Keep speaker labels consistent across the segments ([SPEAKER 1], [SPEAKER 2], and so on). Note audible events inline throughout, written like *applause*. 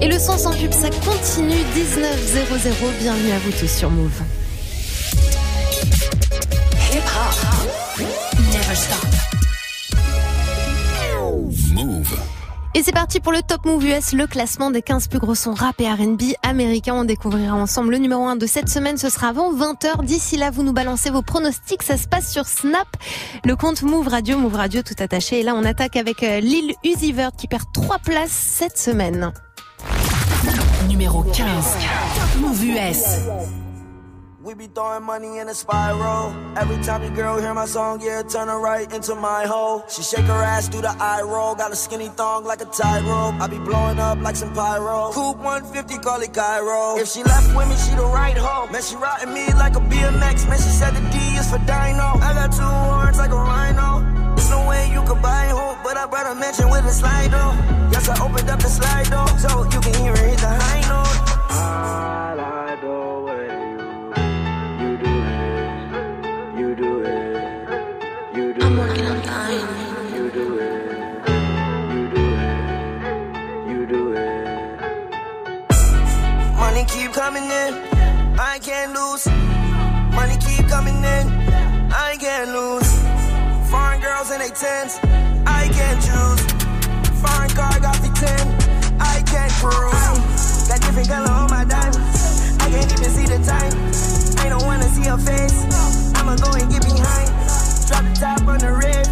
[SPEAKER 1] Et le son sans pub, ça continue 19.00. Bienvenue à vous tous sur Move. Hip hop. Never stop. Et c'est parti pour le Top Move US, le classement des 15 plus gros sons rap et R&B américains. On découvrira ensemble le numéro 1 de cette semaine. Ce sera avant 20h. D'ici là, vous nous balancez vos pronostics. Ça se passe sur Snap, le compte Move Radio, Move Radio tout attaché. Et là, on attaque avec euh, Lil Uzi qui perd 3 places cette semaine.
[SPEAKER 2] Numéro 15. Move US.
[SPEAKER 3] We be throwing money in a spiral. Every time your girl hear my song, yeah, turn her right into my hole. She shake her ass through the eye roll. Got a skinny thong like a tightrope. I be blowing up like some pyro. Coupe 150, call it Cairo. If she left with me, she the right hoe. Man, she riding me like a BMX. Man, she said the D is for dino. I got two horns like a rhino. There's no way you could buy hope, but I brought a mansion with a slide door. Yes, I opened up the slide door, so you can hear it hit the high coming in, I can't lose. Money keep coming in, I can't lose. Foreign girls in they tens, I can't choose. Foreign car got the 10, I can't cruise. Got different color on my diamonds, I can't even see the time. I don't wanna see her face, I'ma go and get behind. Drop the top on the rib,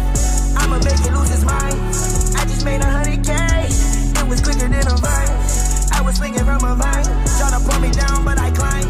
[SPEAKER 3] I'ma make it lose its mind. I just made a hundred K, it was quicker than a vine. I was swinging from a vine, pull me down, but I climb.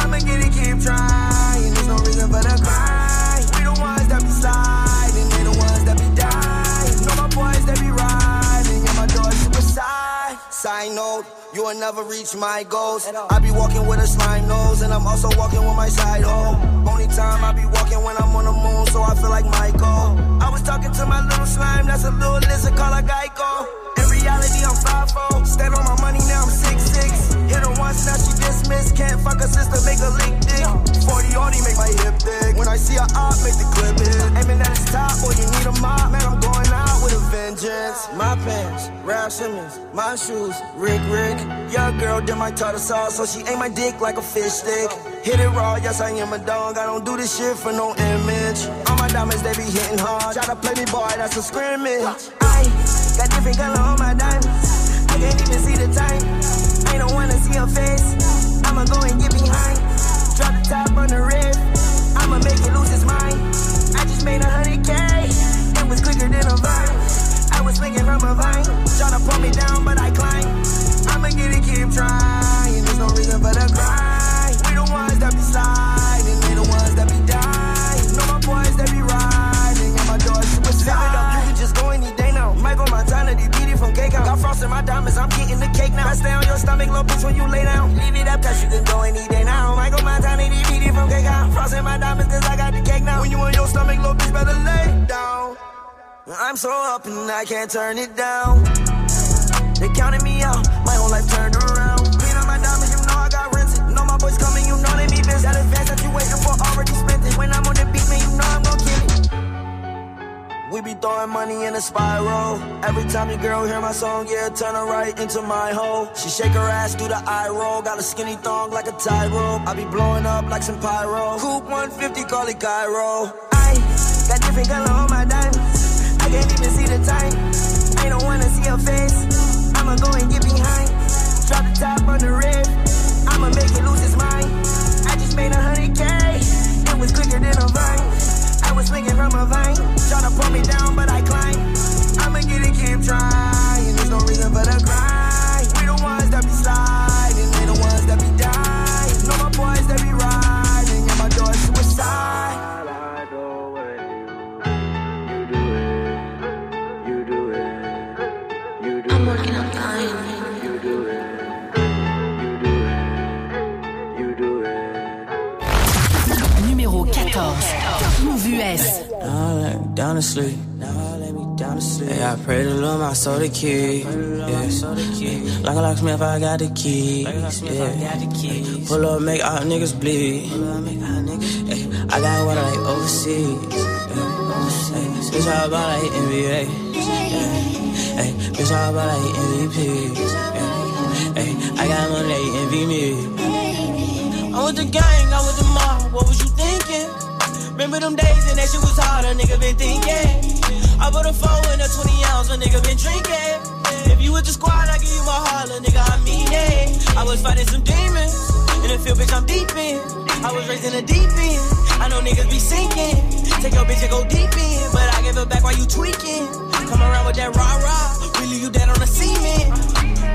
[SPEAKER 3] I'ma get it, keep trying. There's no reason for the cry. We the ones that be sliding, they the ones that be dying. Know my boys that be riding, and my door suicide. Side note. You will never reach my goals. I be walking with a slime nose, and I'm also walking with my side hoe. Only time I be walking when I'm on the moon, so I feel like Michael. I was talking to my little slime, that's a little lizard called a Geico In reality, I'm 5 Stand on my money, now I'm 6'6. Hit her once, now she dismissed. Can't fuck her sister, make her lick dick. 40 already make my hip big. When I see her up, make the clip hit. Aiming at the top, boy, you need a mop. Man, I'm going out with a vengeance. My pants, Raf Simons. My shoes, Rick Rick. Young girl did my tartar sauce, so she ate my dick like a fish stick. Hit it raw, yes, I am a dog. I don't do this shit for no image. All my diamonds, they be hitting hard. Try to play me, boy, that's a scrimmage. I Got different color on my diamonds. I can't even see the time. I don't wanna see her face. I'ma go and get behind. Drop the top on the rib. I'ma make it lose its mind. I just made a hundred K. It was quicker than a vine. I was swinging from a vine. Tryna pull me down, but I climb. I'ma get it, keep trying. There's no reason for the cry. We the ones that be sliding. We the ones that be dying. Know my boys that be riding. And my doors suicide. Michael out. Got frost in my diamonds, I'm getting the cake now. I stay on your stomach, little bitch, when you lay down. Leave it up, cause you can go any day now. Michael Montana, it from cake out. Frost in my diamonds, cause I got the cake now. When you on your stomach, little bitch, better lay down. I'm so up and I can't turn it down. They counted me out, my whole life turned around. We be throwing money in a spiral. Every time your girl hear my song, yeah, turn her right into my hole. She shake her ass through the eye roll. Got a skinny thong like a tightrope. I be blowing up like some pyro. Coupe 150, call it Cairo. I got different color on my diamonds. I can't even see the time. I don't wanna see her face. I'ma go and get behind. Drop the top on the rib. I'ma make it lose its mind. I just made a hundred K. It was quicker than a vine was swinging from a vine. Tryna pull me down, but I climb. I'ma get it, keep trying. There's no reason for the grind. We the ones that be sliding, they the ones that be dying. Know my boys that be
[SPEAKER 4] down to sleep. To. Hey, I pray to Lord my soul the key. Yeah. Like a locksmith, I got the key. Yeah. Pull up, make all niggas bleed. Hey, I got water like overseas. Switch out about like NBA.
[SPEAKER 5] Bitch, all about like MVP. Hey, I got money, envy me. I'm with the gang, I'm with the mob. What was you? Remember them days and that shit was hard, a nigga been thinking. I put a four in a 20 ounce, a nigga been drinking. If you with the squad, I give you my heart, a nigga, I mean it. I was fighting some demons. In the field, bitch, I'm deep in. I was raised in the deep end. I know niggas be sinking. Take your bitch and go deep in. But I give it back while you tweaking. Come around with that rah rah. We leave you dead on the cement.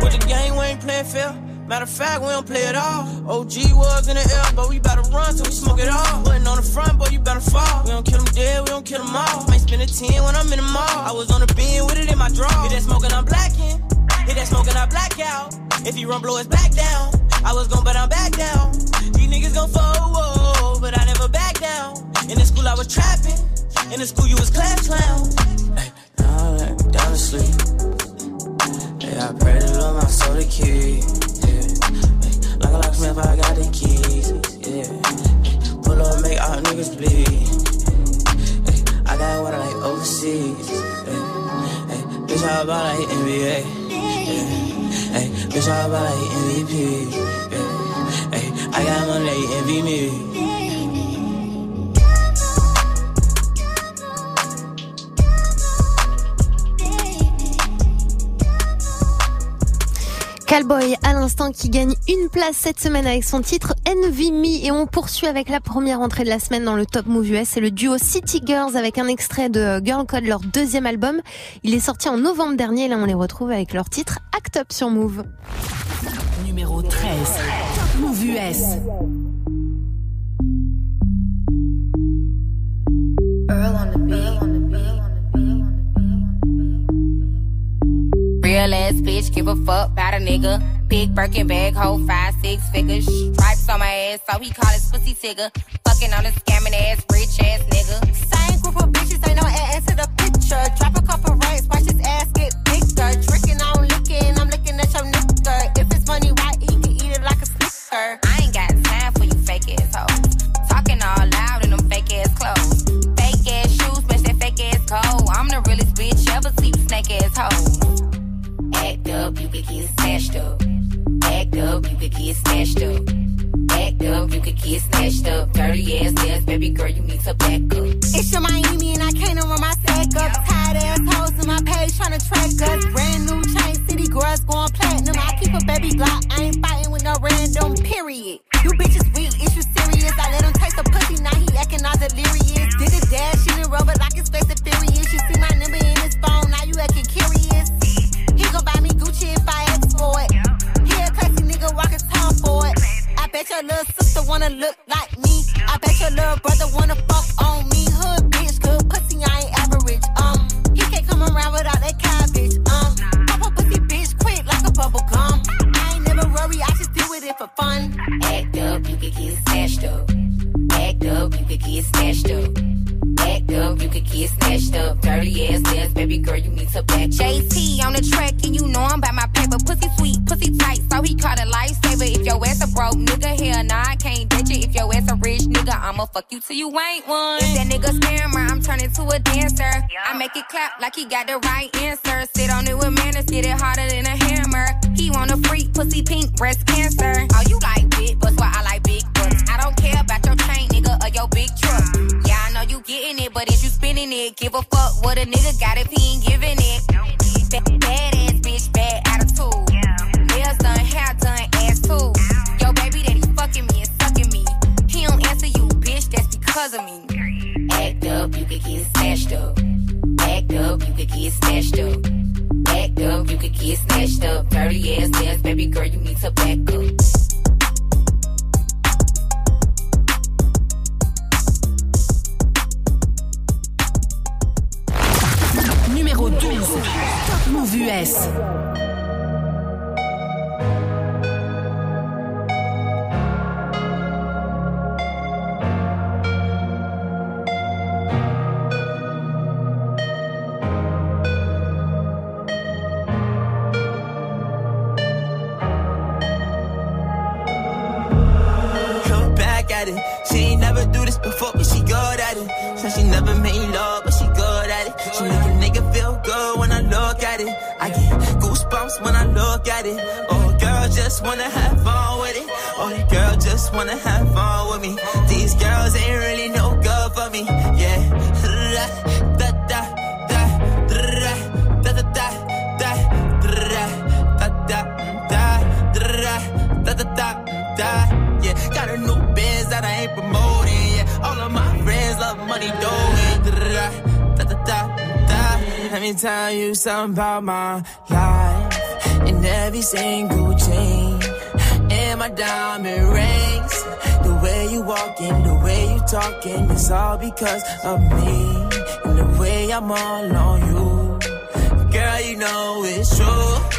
[SPEAKER 5] With the game, we ain't playing fair. Matter of fact, we don't play at all. OG was in the air, but we bout to run If he run, blow his back down. I was gon' but I'm back down. These niggas gon' fall, but I never back down. In the school I was trapping. In the school you was class clown. Hey, now I let me down to sleep. Hey, I pray to Lord my soul to keep. Yeah. Like a locksmith, I got the keys. Yeah. Pull up, make all niggas bleed. I got water like overseas. Hey, hey, bitch, how about like NBA? Yeah. Hey.
[SPEAKER 1] Callboy à l'instant qui gagne une place cette semaine avec son titre Envy Me et on poursuit avec la première entrée de la semaine dans le Top Move US. C'est le duo City Girls avec un extrait de Girl Code, leur deuxième album. Il est sorti en novembre dernier. Là, on les retrouve avec leur titre Act Up sur Move.
[SPEAKER 4] Numéro 13. Top Move US.
[SPEAKER 6] Earl on the beat. Real ass bitch, give a fuck about a nigga. Big Birkin bag, hold five, six figures. Stripes on my ass, so he call his pussy tigger. Fucking on a scamming ass, rich ass nigga. Same group of bitches, ain't no ass to the picture. Drop a couple rights, watch his ass get bigger. Tricking, I'm looking, I'm looking at your nigga. If it's money right, he can eat it like a snicker. I ain't got time for you fake ass hoes. Talking all loud in them fake ass clothes. Fake ass shoes, match that fake ass coat. I'm the realest bitch ever see snake ass hoes. Act up, you could get snatched up. Up, you could get snatched up. Act up, you could get snatched up. Dirty ass ass, baby girl, you need to back up. It's your Miami and I can't run my sack up. Tired ass hoes in my page trying to track us. Brand new chain, city girls going platinum. I keep a baby Glock, I ain't fighting with no random, period. You bitches weak, is you serious? I let him taste the pussy, now he acting all delirious. Did a dash in the rover like his face is furious. You see my number in his phone, now you acting curious. Wanna look like me. I bet your little brother wanna fuck on me. Hood bitch, good pussy, I ain't average. Um, he can't come around without that cabbage. Um, pop a pussy bitch quick like a bubble gum. I ain't never worry, I just deal with it for fun. Act up, you could get snatched up. Act up, you could get snatched up. Act up, you could get snatched up. Dirty ass ass, baby girl, you need to back JT on the track, and you know I'm about my I'ma fuck you till you ain't one. If that nigga scammer, I'm turning to a dancer. I make it clap like he got the right answer. Sit on it with manners, get it harder than a hammer. He want a freak, pussy pink, breast cancer. Oh, you like big butts, why I like big butts. I don't care about your chain, nigga, or your big truck. Yeah, I know you getting it, but if you spinning it, give a fuck what a nigga got if he ain't giving it. Bad, bad because of me. Act up, you could get snatched up. Act up, you could get snatched up. Act up, you could get snatched up. Dirty ass ass, baby girl, you need to back up.
[SPEAKER 4] Numéro 12. Top Move US. Wanna have fun with it. All the girls just wanna have fun with me. These girls ain't really no good for me. Yeah. Da, da, da, da, da, da, da, da, da, da, da, da, da, da, da. Yeah, got a new biz that I ain't promoting. Yeah, all of my friends love money, doing. Da, da, da, da. Let me tell you something about my life. In every single chain, and my diamond rings. The way you walking, the way you talking, it's all because of me. And the way I'm all on you. Girl, you know it's true.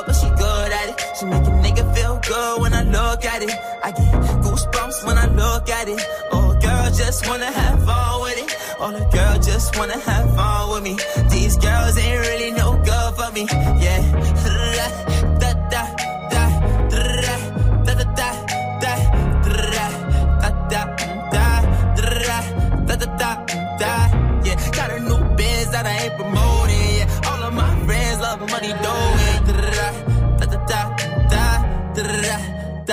[SPEAKER 4] just wanna have fun with it. All the girls just wanna have fun with me. These girls ain't really no good for me. Yeah. Da, da, da, da, da, da, da, da, da, da, da, da, da, da. Yeah, got a new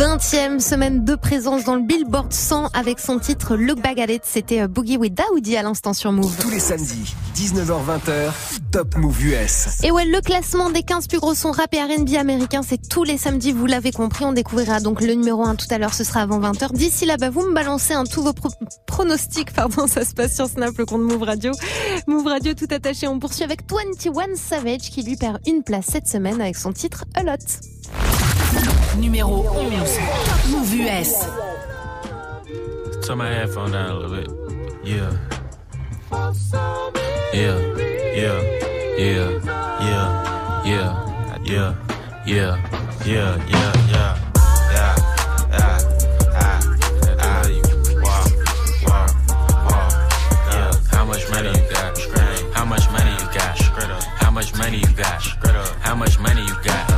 [SPEAKER 1] 20e semaine de présence dans le Billboard 100 avec son titre Look Back at It. C'était euh, Boogie with Daoudi à l'instant sur Move.
[SPEAKER 7] Tous les samedis, 19h-20h, Top Move US.
[SPEAKER 1] Et ouais, le classement des 15 plus gros sons rap et R&B américains, c'est tous les samedis, vous l'avez compris. On découvrira donc le numéro 1 tout à l'heure, ce sera avant 20h. D'ici là, bah, vous me balancez un tous vos pro- pronostics, pardon, *laughs* ça se passe sur Snap, le compte Move Radio. Move Radio tout attaché. On poursuit avec 21 Savage qui lui perd une place cette semaine avec son titre A Lot.
[SPEAKER 2] Numéro 11. Top Mouv' US.
[SPEAKER 8] Turn my headphone down a little bit. Yeah. Yeah. Yeah. Yeah. Yeah. Yeah. Yeah. Yeah. Yeah. Yeah. Ah. Ah. Yeah. How much money you got? How much money you got? How much money you got?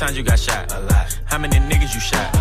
[SPEAKER 8] Times you got shot? A lot. How many niggas you shot?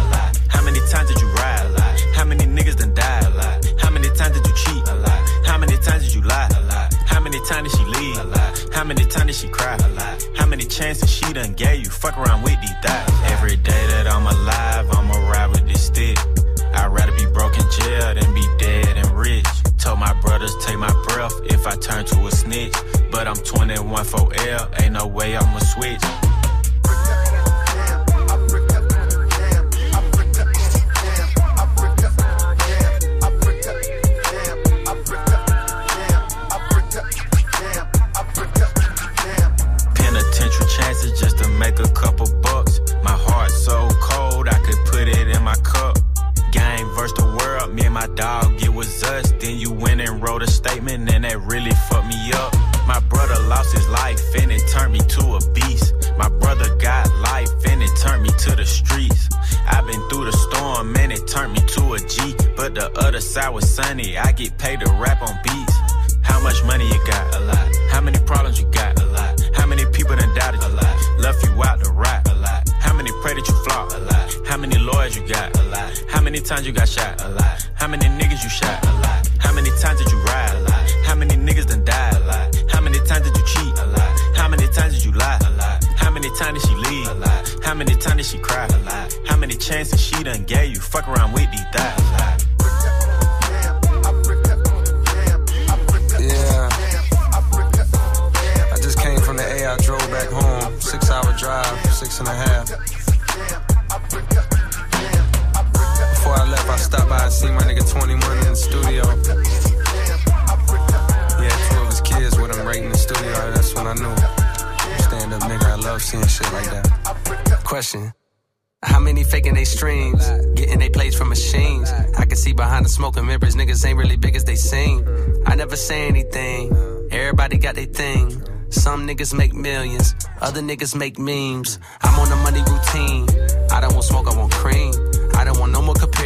[SPEAKER 8] And
[SPEAKER 9] mirrors, niggas ain't really big as they seem. I never say anything. Everybody got their thing. Some niggas make millions, other niggas make memes. I'm on a money routine. I don't want smoke, I want cream. I don't want no more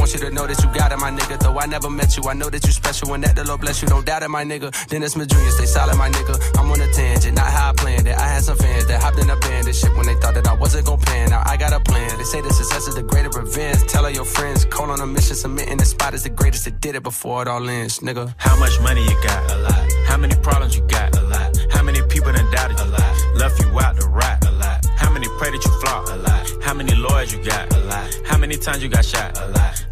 [SPEAKER 9] want you to know that you got it, my nigga. Though I never met you, I know that you special and that the Lord bless you. Don't doubt it, my nigga. Dennis Jr., stay solid, my nigga. I'm on a tangent, not how I planned it. I had some fans that hopped in a band and shit when they thought that I wasn't gon' pan. Now I got a plan. They say the success is the greater revenge. Tell all your friends, call on a mission, submitting the spot is the greatest that did it before it all ends, nigga.
[SPEAKER 8] How much money you got? A lot. How many problems you got? A lot. How many people done doubted you? A lot. Left you out to rot? A lot. How many pray that you flop? A lot. How many lawyers you got? A lot. How many times you got shot? A lot.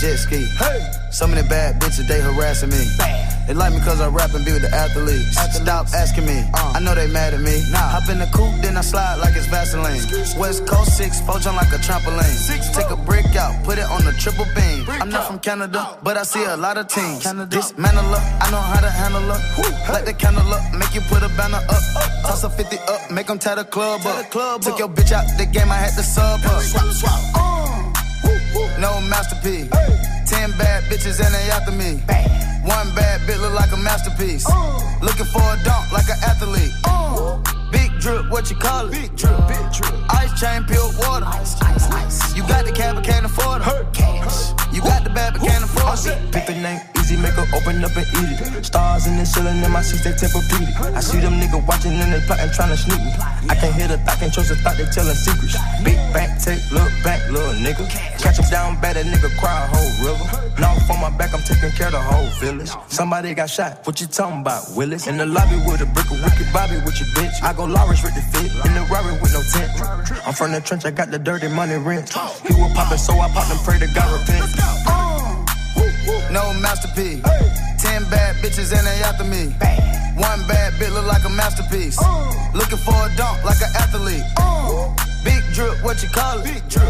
[SPEAKER 10] Jet ski. Hey. Some of the bad bitches, they harassing me. They like me cause I rap and be with the athletes. Stop asking me, I know they mad at me. Hop in the coupe, then I slide like it's Vaseline. West Coast 6, four jump like a trampoline. Six, Take a brick out, put it on the triple beam. I'm not from Canada, but I see a lot of teams. Dismantle her, I know how to handle her. Light the candle up, make you put a banner up. up Toss a 50 up, make them tie the club up. Took your bitch out the game, I had to sub her. No masterpiece. Ten bad bitches and they after me. One bad bitch look like a masterpiece. Looking for a dunk like an athlete. Big drip, what you call it? Big drip, big drip. Ice chain, pure water. Ice, ice, ice. You got the cab, but can't afford it. Cash. You got the bad, but can't afford it.
[SPEAKER 11] Pick the name easy, make her open up and eat it. Stars in the ceiling in my seats, they tempur-pedic. I see them niggas watching and they plotting, trying to sneak me. I can't hear the thought, can't trust the thought, they telling secrets. Big back, take, look back, little nigga. Catch him down bad, that nigga cry a whole river. Now on my back, I'm taking care of the whole village. Somebody got shot, what you talking about, Willis? In the lobby with a brick of wicked Bobby with your bitch. I go Lawrence with the fit, in the Rari with no tent. I'm from the trench, I got the dirty money rent. He was poppin', so I popped and pray to God repent.
[SPEAKER 10] No masterpiece. Ten bad bitches and they after me. One bad bitch look like a masterpiece. Uh. Looking for a dunk like an athlete. Uh. Big drip, what you call it? Big drip.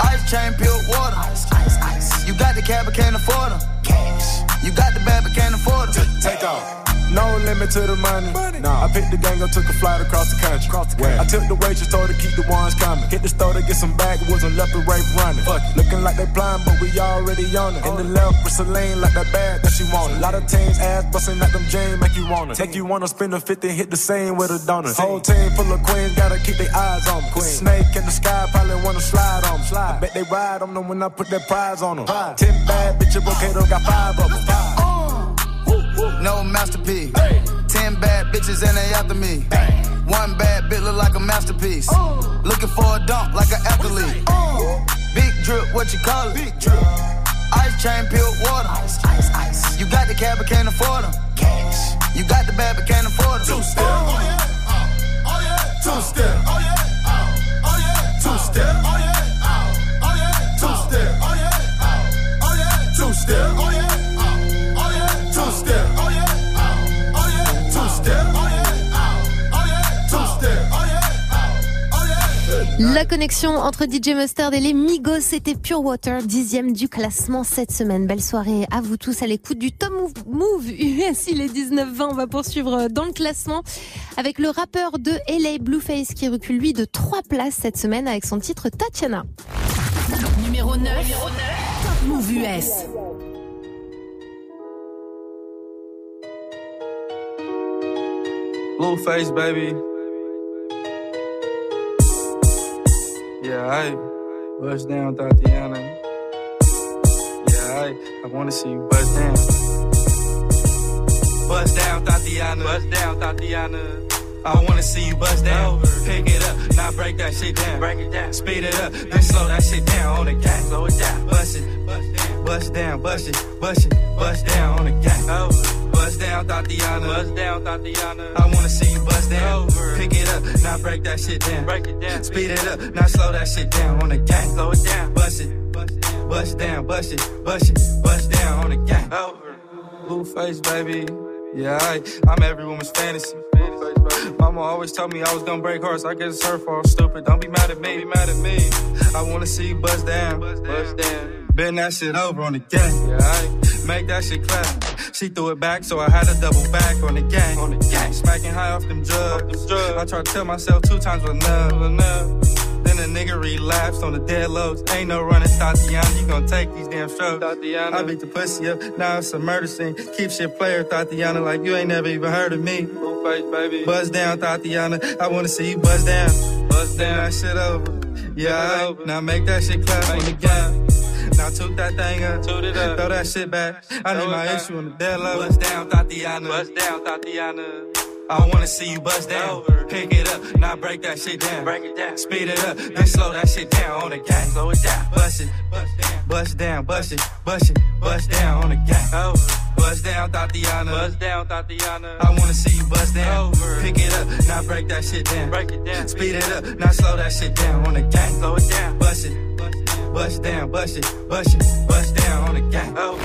[SPEAKER 10] Ice chain, pure water. Ice, ice, ice. You got the cab, but can't afford them. Cash. You got the bad, but can't afford them.
[SPEAKER 12] Take off. No limit to the money. money. Nah. I picked the gang up, took a flight across the country. Across the country. I took the waitress, told her to keep the ones coming. Hit the store to get some backwoods and left and right running. Fuck it. Looking like they blind, but we already on it. In the left with Celine, like that bag that she wanted. A lot of teams ass busting at them jeans, make you wanna. Take you wanna spend a 50, hit the same with a donut. Whole team full of queens, gotta keep their eyes on them. Queen. Snake in the sky, probably wanna slide on me. Slide. I bet they ride on them when I put that prize on them. Five. Ten bad bitches, okay, got five of them. Five.
[SPEAKER 10] No masterpiece. Ten bad bitches and they after me. One bad bit look like a masterpiece. Oh. Looking for a dunk like an athlete. Oh. Big drip, what you call it? Big drip. Ice chain, pure water. Ice, ice, ice. You got the cab, but can't afford them. Cash. You got the bad, but can't afford them. Two step. Oh, yeah. Oh, oh, yeah. Two step. Oh, yeah. Oh, oh, oh, yeah. Two step. Oh, yeah. Oh, oh, yeah. Two step. Oh, yeah. Oh, oh, yeah. Two step. Oh, yeah.
[SPEAKER 1] La connexion entre DJ Mustard et les Migos, c'était Pure Water, dixième du classement cette semaine. Belle soirée à vous tous à l'écoute du Tom Move, US. *laughs* Il est 19-20, on va poursuivre dans le classement avec le rappeur de LA Blueface qui recule lui de trois places cette semaine avec son titre Tatiana.
[SPEAKER 2] Numéro 9, Top Move US.
[SPEAKER 13] Blueface, baby. Yeah, I bust down Tatiana. Yeah, I I wanna see you bust down. Bust down Tatiana. Bust down Tatiana. I wanna see you bust down. Pick it up, now break that shit down. Break it down. Speed it up, then slow that shit down on the gas. Slow it down. Bust it, bust down, bust it, bust it, bust down on the gas. Bust down, Tatiana. Bust down, Tatiana. I wanna see you bust down. Pick it up, now break that shit down. Break it down. Speed it up, now slow that shit down on the gang. Slow it down. Bust it, bust down, bust it, bust it, bust down on the. Over. Blueface, baby. Yeah, I, I'm every woman's fantasy. Mama always told me I was gonna break hearts. I guess it's her fault, stupid. Don't be mad at me, be mad at me. I wanna see you bust down, bust down. Bend that shit over on the gang. Yeah, make that shit clap. She threw it back, so I had to double back on the gang. On the gang, smacking high off them drugs. I tried to tell myself two times was enough, enough. Then a nigga relapsed on the dead lows. Ain't no running, Tatiana. You gon' take these damn strokes. Tatiana. I beat the pussy up. Now it's a murder scene. Keep shit player, Tatiana, like you ain't never even heard of me. Blueface, baby. Buzz down, Tatiana. I wanna see you buzz down. Buzz down. that shit over. Yeah, over. now make that shit clap on the game. Now toot that thing up, toot it up, throw that shit back. I need my issue on the dead low. Bust down, Tatiana. Bust down, Tatiana. I wanna see you bust down. Pick it up, now break that shit down. Break it down. Speed it up, then slow that shit down on the gang. Slow it down. Bust it, bust down, bust it, bust it, bust down on the gang. Over. Bust down, Tatiana. Bust down, Tatiana. I wanna see you bust down. Over. Pick it up, now break that shit down. Break it down. Speed it up, now slow that shit down on the gang. Slow it down. Bust it, bust down, bust it, bust it, bust down on the gang. Over.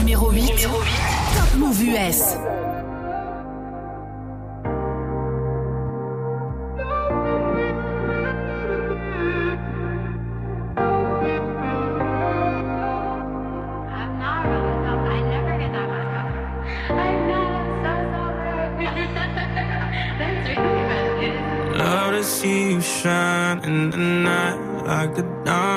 [SPEAKER 2] Numéro 8, Top Mouv' US.
[SPEAKER 14] In the night like a diamond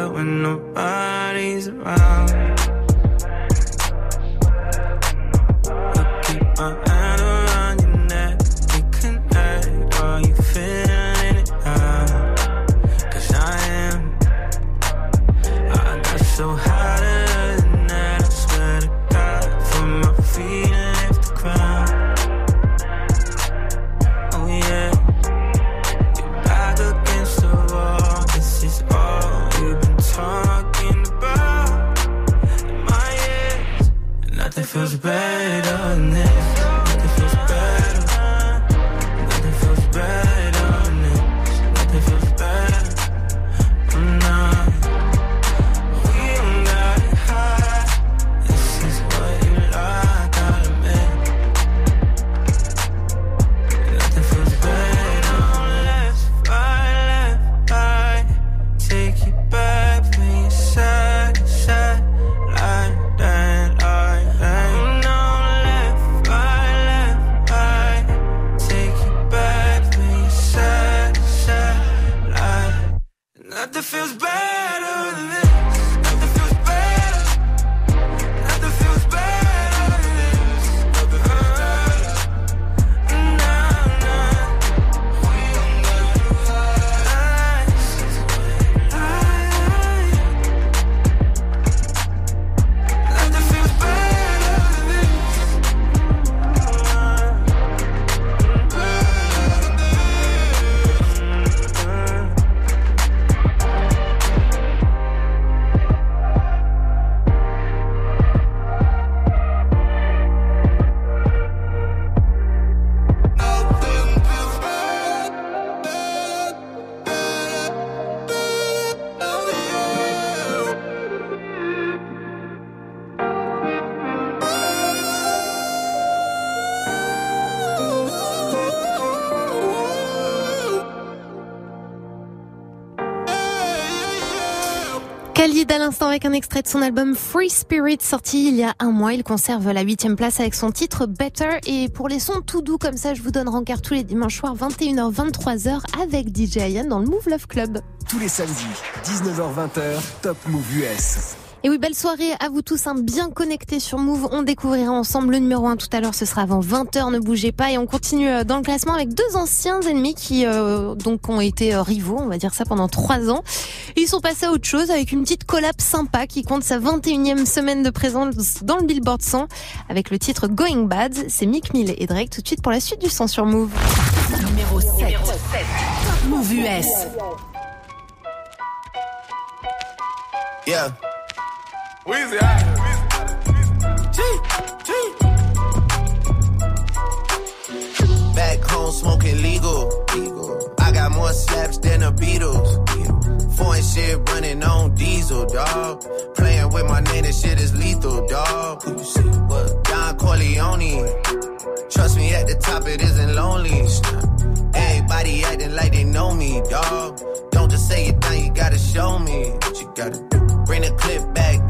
[SPEAKER 14] swear when nobody's around. You keep my
[SPEAKER 1] à l'instant avec un extrait de son album Free Spirit sorti il y a un mois. Il conserve la huitième place avec son titre Better. Et pour les sons tout doux comme ça, je vous donne rencard tous les dimanches soirs 21h 23h avec DJ Ayan dans le Move Love Club.
[SPEAKER 7] Tous les samedis, 19h20h, Top Move US.
[SPEAKER 1] Et oui, belle soirée à vous tous, un hein, bien connectés sur Move. On découvrira ensemble le numéro 1 tout à l'heure, ce sera avant 20h, ne bougez pas. Et on continue euh, dans le classement avec deux anciens ennemis qui euh, donc ont été euh, rivaux, on va dire ça, pendant trois ans. ils sont passés à autre chose avec une petite collab sympa qui compte sa 21e semaine de présence dans le Billboard 100 avec le titre Going Bad. C'est Mick Mill et Drake tout de suite pour la suite du son sur Move.
[SPEAKER 2] Numéro 7. Move US.
[SPEAKER 15] Yeah.
[SPEAKER 16] Weezy, ah.
[SPEAKER 15] Back home smoking legal. I got more slaps than the Beatles. Foreign shit running on diesel, dog. Playing with my name, this shit is lethal, dog. Who you see? What? Don Corleone. Trust me, at the top it isn't lonely. Everybody acting like they know me, dog. Don't just say it down, you gotta show me what you gotta do. Bring the clip back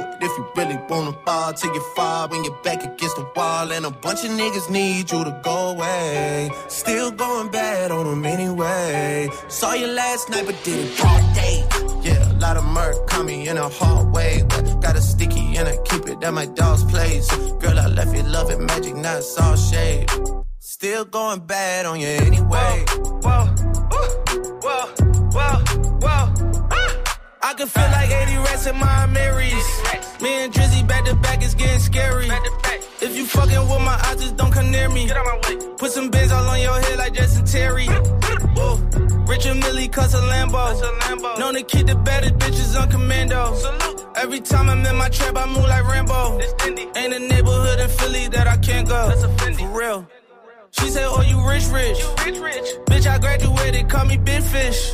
[SPEAKER 15] Really wanna fall till you fall when you're back against the wall. And a bunch of niggas need you to go away. Still going bad on them anyway. Saw you last night, but did it all day. Yeah, a lot of murk caught me in a hallway. Got a sticky and I keep it at my dog's place. Girl, I left you loving magic, not all shade. Still going bad on you anyway. Whoa, whoa, whoa, whoa, whoa. Ah! I can feel like 80 rats in my Marys. Me and Drizzy back to back is getting scary. If you fucking with my eyes, just don't come near me. Put some bins all on your head like Jason Terry. Whoa. Richard Mille cuss a Lambo. Known to keep the baddest bitches on commando. Salute. Every time I'm in my trap, I move like Rambo. Ain't a neighborhood in Philly that I can't go. For real. She said, Oh, you rich, rich. You rich, rich. Bitch, I graduated, call me Big Fish.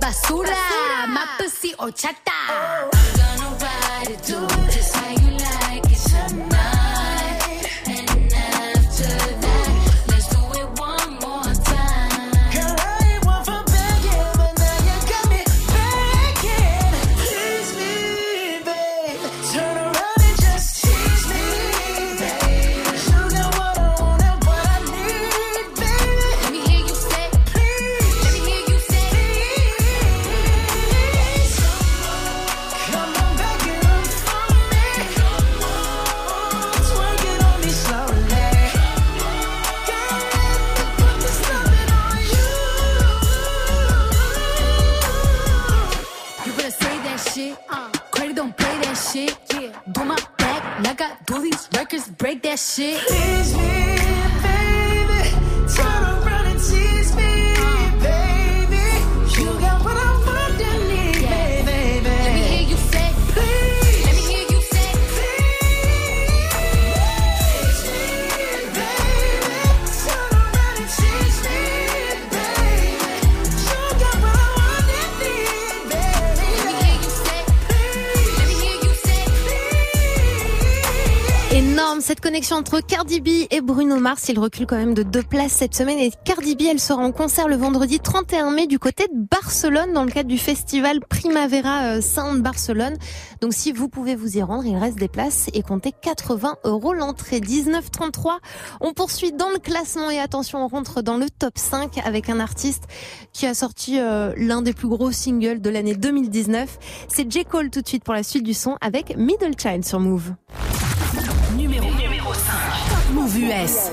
[SPEAKER 17] Basura. My pussy horchata. I'm gonna shit.
[SPEAKER 1] Cette connexion entre Cardi B et Bruno Mars. Il recule quand même de deux places cette semaine. Et Cardi B, elle sera en concert le vendredi 31 mai du côté de Barcelone dans le cadre du festival Primavera euh, Sound Barcelone. Donc si vous pouvez vous y rendre, il reste des places et comptez 80 euros l'entrée. 19,33. On poursuit dans le classement et attention, on rentre dans le top 5 avec un artiste qui a sorti euh, l'un des plus gros singles de l'année 2019. C'est J. Cole tout de suite pour la suite du son avec Middle Child sur Move.
[SPEAKER 2] Move US.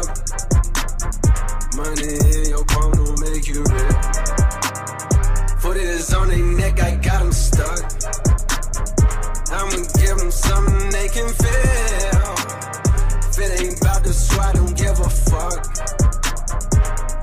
[SPEAKER 9] Money in your palm will make you rich. Foot is on their neck, I got them stuck. I'ma give them something they can feel. If it ain't about the swat, don't give a fuck.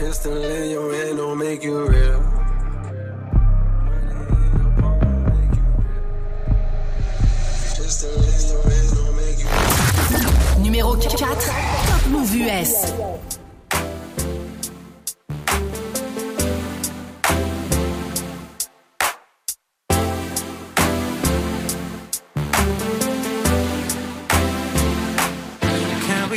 [SPEAKER 9] Pistol in your hand don't make you real.
[SPEAKER 2] Numéro 4, Top Move.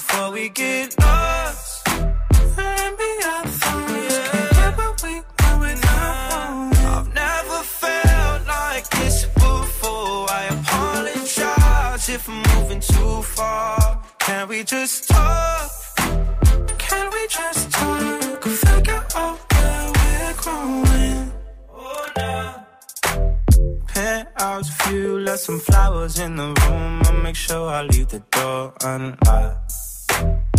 [SPEAKER 14] before we get lost. And be our thoughts. Can't what we without knowing. I've never felt like this before. I apologize if I'm moving too far. Can we just talk? Can we just talk? Figure out where we're growing. Oh, no. Penthouse view, left some flowers in the room. I'll make sure I leave the door unlocked.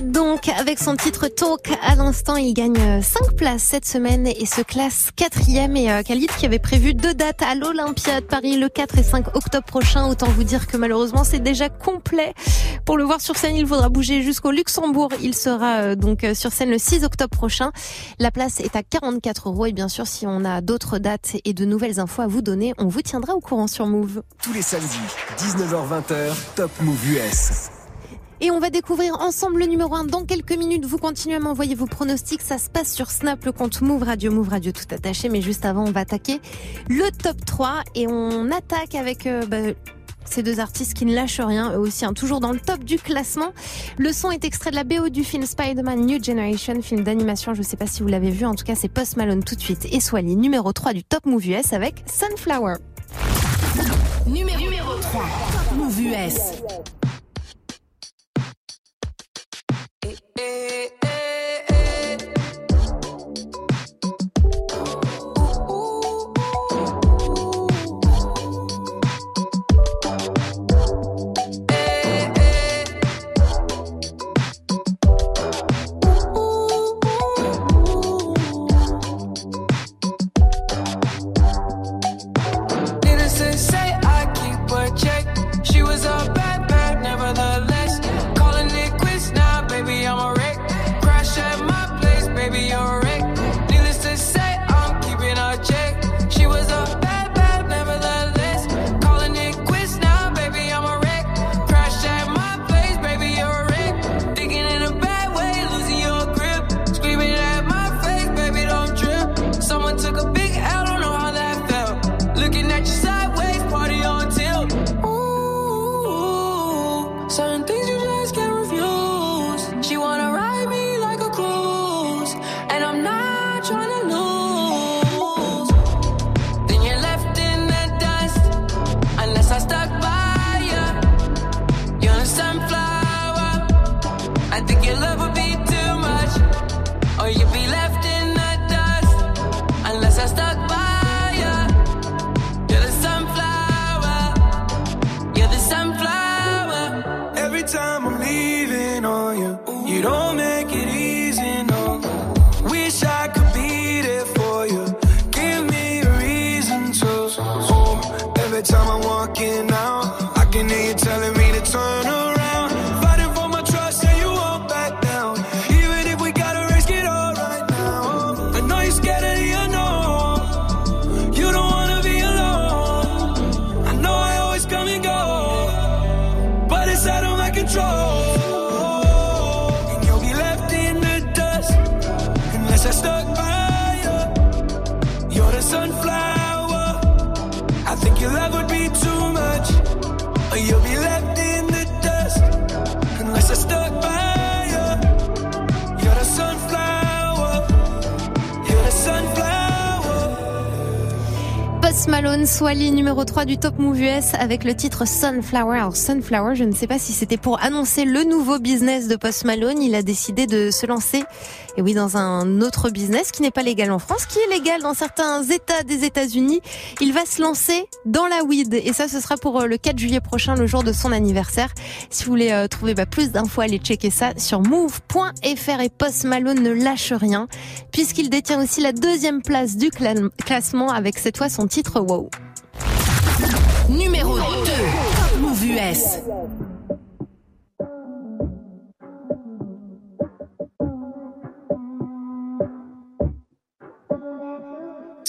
[SPEAKER 1] Donc, avec son titre Talk, à l'instant, il gagne 5 places cette semaine et se classe quatrième. Et euh, qui avait prévu deux dates à l'Olympia de Paris le 4 et 5 octobre prochain. Autant vous dire que malheureusement, c'est déjà complet. Pour le voir sur scène, il faudra bouger jusqu'au Luxembourg. Il sera euh, donc euh, sur scène le 6 octobre prochain. La place est à 44 euros. Et bien sûr, si on a d'autres dates et de nouvelles infos à vous donner, on vous tiendra au courant sur Move.
[SPEAKER 7] Tous les samedis, 19h-20h, Top Move US.
[SPEAKER 1] Et on va découvrir ensemble le numéro 1 dans quelques minutes. Vous continuez à m'envoyer vos pronostics. Ça se passe sur Snap, le compte Move Radio, Move Radio tout attaché. Mais juste avant, on va attaquer le top 3. Et on attaque avec euh, bah, ces deux artistes qui ne lâchent rien, eux aussi, hein, toujours dans le top du classement. Le son est extrait de la BO du film Spider-Man New Generation, film d'animation. Je ne sais pas si vous l'avez vu. En tout cas, c'est Post Malone tout de suite et Swally, numéro 3 du top Move US avec Sunflower.
[SPEAKER 2] Numéro, numéro 3, Top Move US.
[SPEAKER 18] Needless
[SPEAKER 1] Post Malone, Swally, numéro 3 du Top Move US avec le titre Sunflower. Alors Sunflower, je ne sais pas si c'était pour annoncer le nouveau business de Post Malone. Il a décidé de se lancer, et oui, dans un autre business qui n'est pas légal en France, qui est légal dans certains États des États-Unis. Il va se lancer dans la weed, et ça, ce sera pour euh, le 4 juillet prochain, le jour de son anniversaire. Si vous voulez euh, trouver bah, plus d'infos, allez checker ça sur move.fr. Et Post Malone ne lâche rien, puisqu'il détient aussi la deuxième place du cla- classement avec cette fois son titre Wow.
[SPEAKER 2] Numéro 2. Top Move US.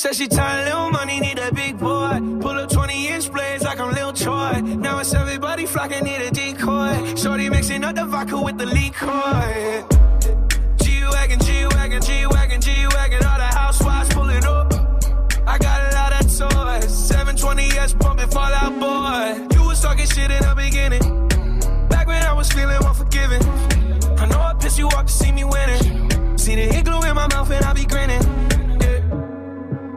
[SPEAKER 19] Said she tired, little money, need a big boy. Pull up 20 inch blades like I'm Lil Troy. Now it's everybody flocking, need a decoy. Shorty mixing up the vodka with the liquor. G-Wagon, G-Wagon, G-Wagon, G-Wagon. All the housewives pulling up. I got a lot of toys. 720S pumping Fall Out Boy. You was talking shit in the beginning. Back when I was feeling unforgiving. I know I pissed you off to see me winning. See the hit glue in my mouth and I be grinning.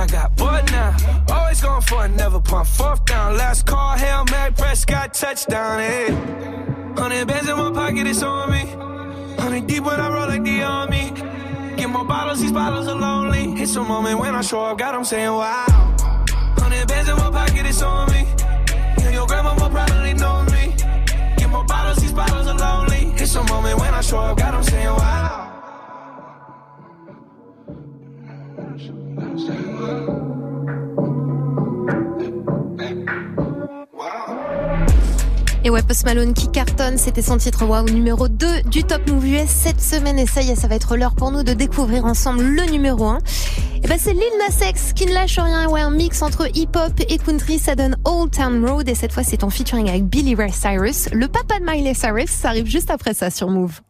[SPEAKER 19] I got bored now. Always going for it, never pump fourth down. Last call, Hail Mary, Prescott, touchdown, hey. Hundred bands in my pocket, it's on me. Hundred deep when I roll like the army. Get more bottles, these bottles are lonely. It's a moment when I show up, God, I'm saying wow. Hundred bands in my pocket, it's on me. Yeah, your grandma will probably know me. Get more bottles, these bottles are lonely. It's a moment when I show up, God, I'm saying wow.
[SPEAKER 1] Et ouais, Post Malone qui cartonne, c'était son titre Wow numéro 2 du Top Move US cette semaine. Et ça y est, ça va être l'heure pour nous de découvrir ensemble le numéro 1. Et ben c'est Lil Nas X qui ne lâche rien. Ouais, un mix entre hip-hop et country, ça donne Old Town Road. Et cette fois, c'est en featuring avec Billy Ray Cyrus. Le papa de Miley Cyrus, ça arrive juste après ça sur. Move.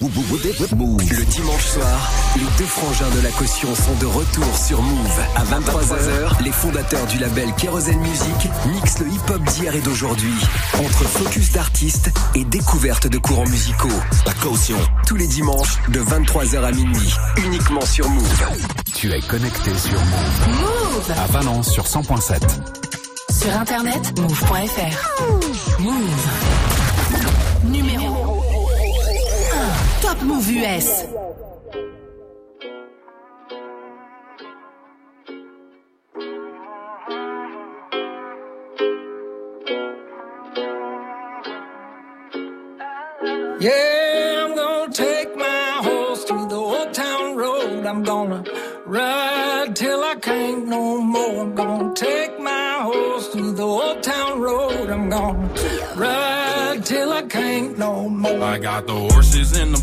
[SPEAKER 7] Le dimanche soir, les deux frangins de la caution sont de retour sur Move. À 23h, les fondateurs du label Kerosene Music mixent le hip-hop d'hier et d'aujourd'hui. Entre focus d'artistes et découverte de courants musicaux. La caution. Tous les dimanches, de 23h à minuit. Uniquement sur Move.
[SPEAKER 20] Tu es connecté sur Move.
[SPEAKER 2] Move
[SPEAKER 20] À Valence sur 100.7.
[SPEAKER 2] Sur internet, move.fr. Move. Mouv' US.
[SPEAKER 19] Yeah, I'm gonna take my horse to the old town road. I'm gonna ride till I can't no more. I'm gonna take my horse to the old town road. I'm gonna ride till I can't no more.
[SPEAKER 21] I got the horses in the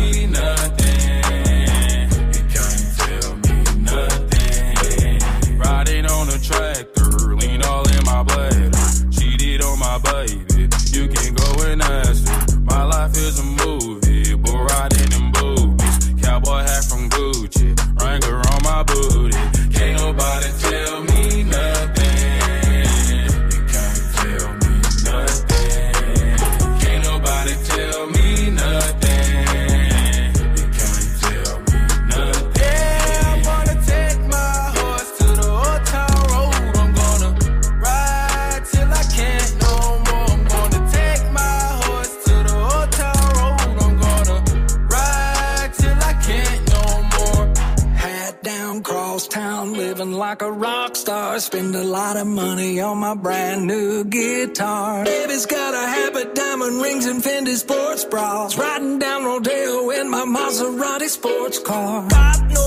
[SPEAKER 21] Maserati sports car. Got no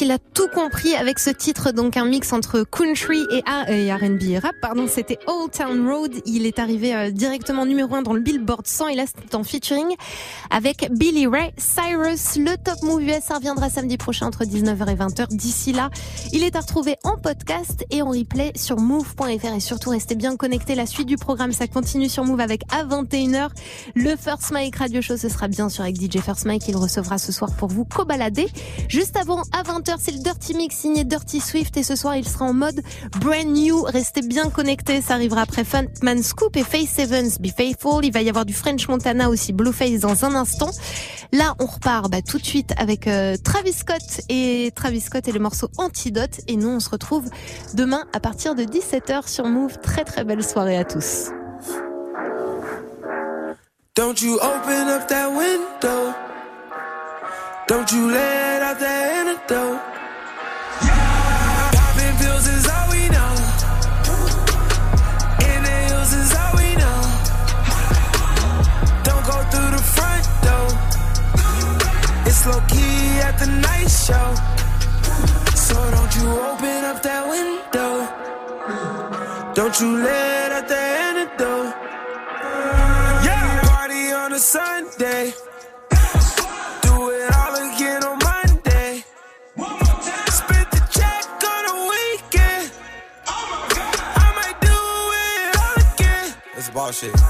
[SPEAKER 1] Il a tout compris avec ce titre, donc un mix entre country et, R&B et rap. Pardon, c'était Old Town Road. Il est arrivé euh, directement numéro 1 dans le Billboard 100 et là c'était en featuring avec Billy Ray Cyrus. Le Top Move US reviendra samedi prochain entre 19h et 20h. D'ici là, il est à retrouver en podcast et en replay sur move.fr et surtout restez bien connectés. La suite du programme, ça continue sur Move avec à 21h le First Mike Radio Show. Ce sera bien sûr avec DJ First Mike. Il recevra ce soir pour vous co-balader. Juste avant, à 20h, c'est le Dirty Mix signé Dirty Swift et ce soir, il sera en mode brand new. Restez bien connectés. Ça arrivera après Funkman Scoop et Face Evans, Be Faithful. Il va y avoir du French Montana aussi, Blueface dans un instant. Là, on repart bah, tout de suite avec euh, Travis Scott et Travis Scott et le morceau Antidote. Et nous, on se retrouve demain à partir de 17h sur Move. Très très belle soirée à tous.
[SPEAKER 3] Don't you open up that window. Don't you let out that antidote. Yeah. Popping pills is all we know. Inhales is all we know. Don't go through the front door. It's low key at the night show. So don't you open up that window. Don't you let out the antidote. Yeah, party on a Sunday.
[SPEAKER 22] It's bullshit.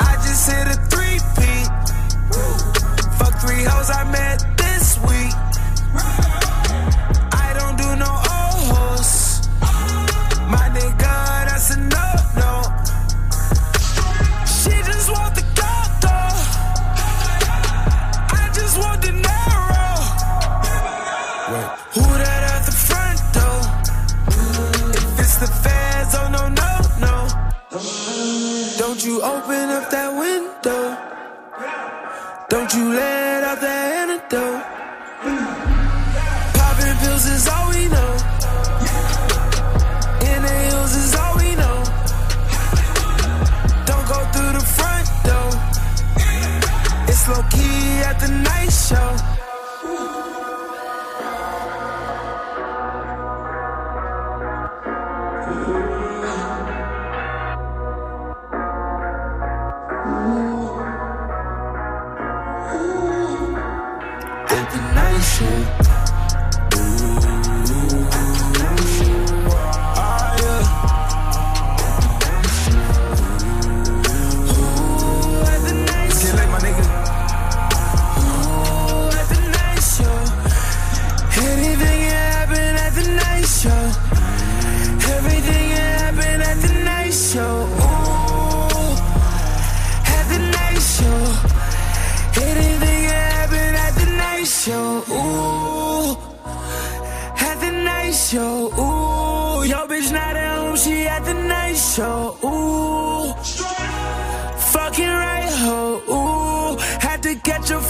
[SPEAKER 3] I just hit a three peat. Fuck three hoes I met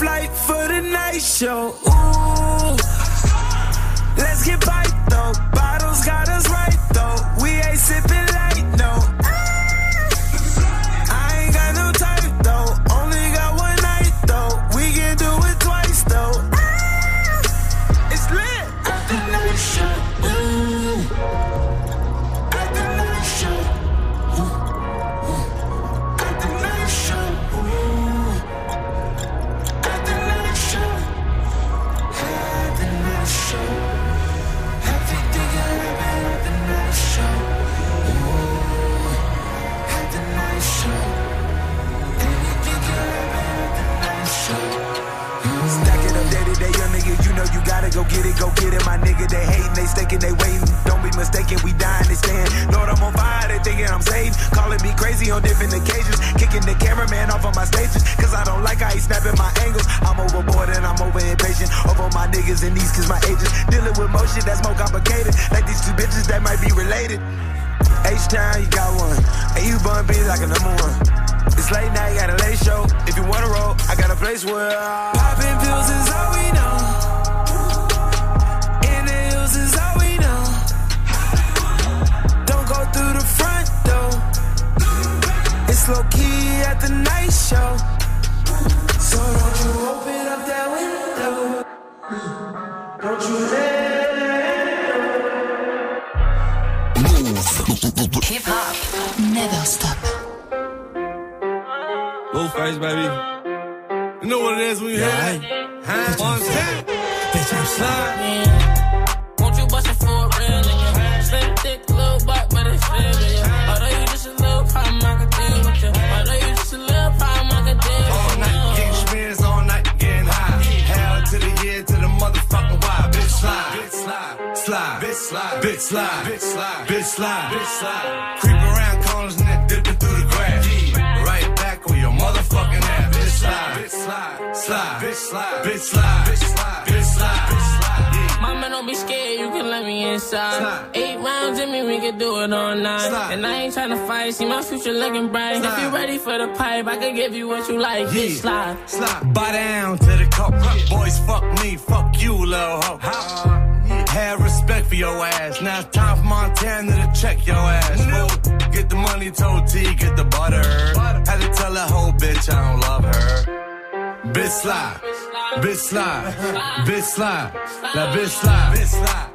[SPEAKER 3] flight for the night show.
[SPEAKER 13] Bitch
[SPEAKER 23] slide, bitch slide, bitch slide, bitch slide. Creep around corners and then dipping through the grass. Right back on your motherfucking ass. Bitch slide, bitch slide, slide, bitch slide, bitch slide, bitch slide, bitch slide, bitch slide.
[SPEAKER 24] Mama, don't be scared, you can let me inside. Eight rounds in me, we can do it all night. And I ain't tryna fight, see my future looking bright. If you ready for the pipe, I can give you what you like. Bitch, slide.
[SPEAKER 23] Slide. Bow down to the cup. Boys, fuck me, fuck you, little hoe. Uh-huh. Have respect for your ass. Now it's time for Montana to check your ass. Fool. Get the money, told T, get the butter. Had to tell that whole bitch I don't love her. Bitch slide, bitch slide, bitch slide, that bitch slide.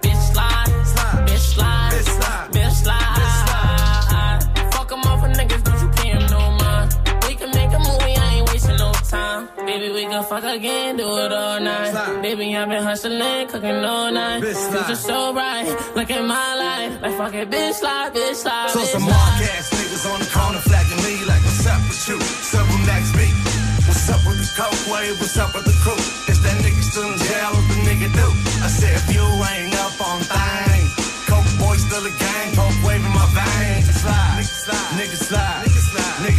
[SPEAKER 24] Baby, we can fuck again, do it all night. Baby, I've been hustling, cooking all night.
[SPEAKER 23] Bitch.
[SPEAKER 24] Future so bright, look at my life. Like fuck it, bitch, slide, bitch, slide.
[SPEAKER 23] So
[SPEAKER 24] bitch,
[SPEAKER 23] some mark ass niggas on the corner flagging me like what's up with you? Several next beat. What's up with the coke wave? What's up with the crew? Is that nigga still in jail? What the nigga do? I said if you ain't up on things, coke boy still a gang, coke waving my veins. Slide, nigga slide, nigga slide, nigga slide, nigga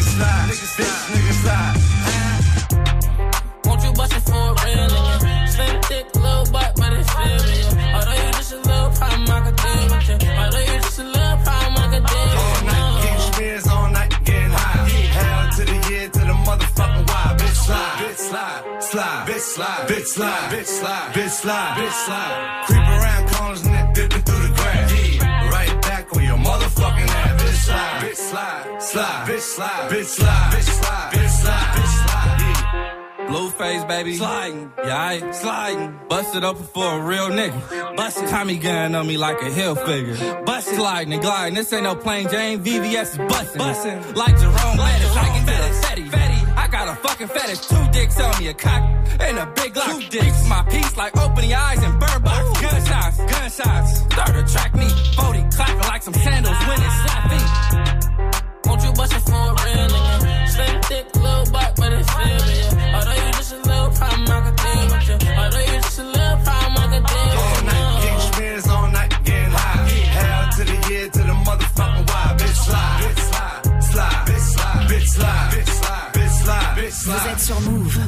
[SPEAKER 23] slide, slide, bitch slide, bitch slide, bitch slide, bitch slide, bitch slide. Creep around corners and then dipping through the grass. Right back on your motherfucking ass. Bitch slide, bitch slide, slide, bitch slide, bitch slide, bitch slide, bitch slide, bitch slide.
[SPEAKER 13] Blueface, baby. Sliding. Yeah, I sliding. Busted open for a real nigga. Busted. Tommy gun on me like a hill figure. Busted. Sliding and gliding. This ain't no plain Jane. VVS is busting. Busting. Like Jerome Bettis. Like fetish. Fetty. Got a fucking fetish. Two dicks on me. A cock and a big lock. Two dicks. My piece like opening your eyes and burn box. Gunshots. Gunshots. Start to track me. 40 clapping like some sandals when it's slap feet.
[SPEAKER 24] Won't you bust it for a real nigga? Slim, thick, little butt, but it's to you. Although you just a little problem, I could deal with you. Although you just a little problem, I could deal with you.
[SPEAKER 23] All night, getting spins all night, getting high. Hell to the year, to the motherfucking why. Bitch slide, bitch slide, slide, bitch slide, bitch slide.
[SPEAKER 2] Vous êtes sur Move.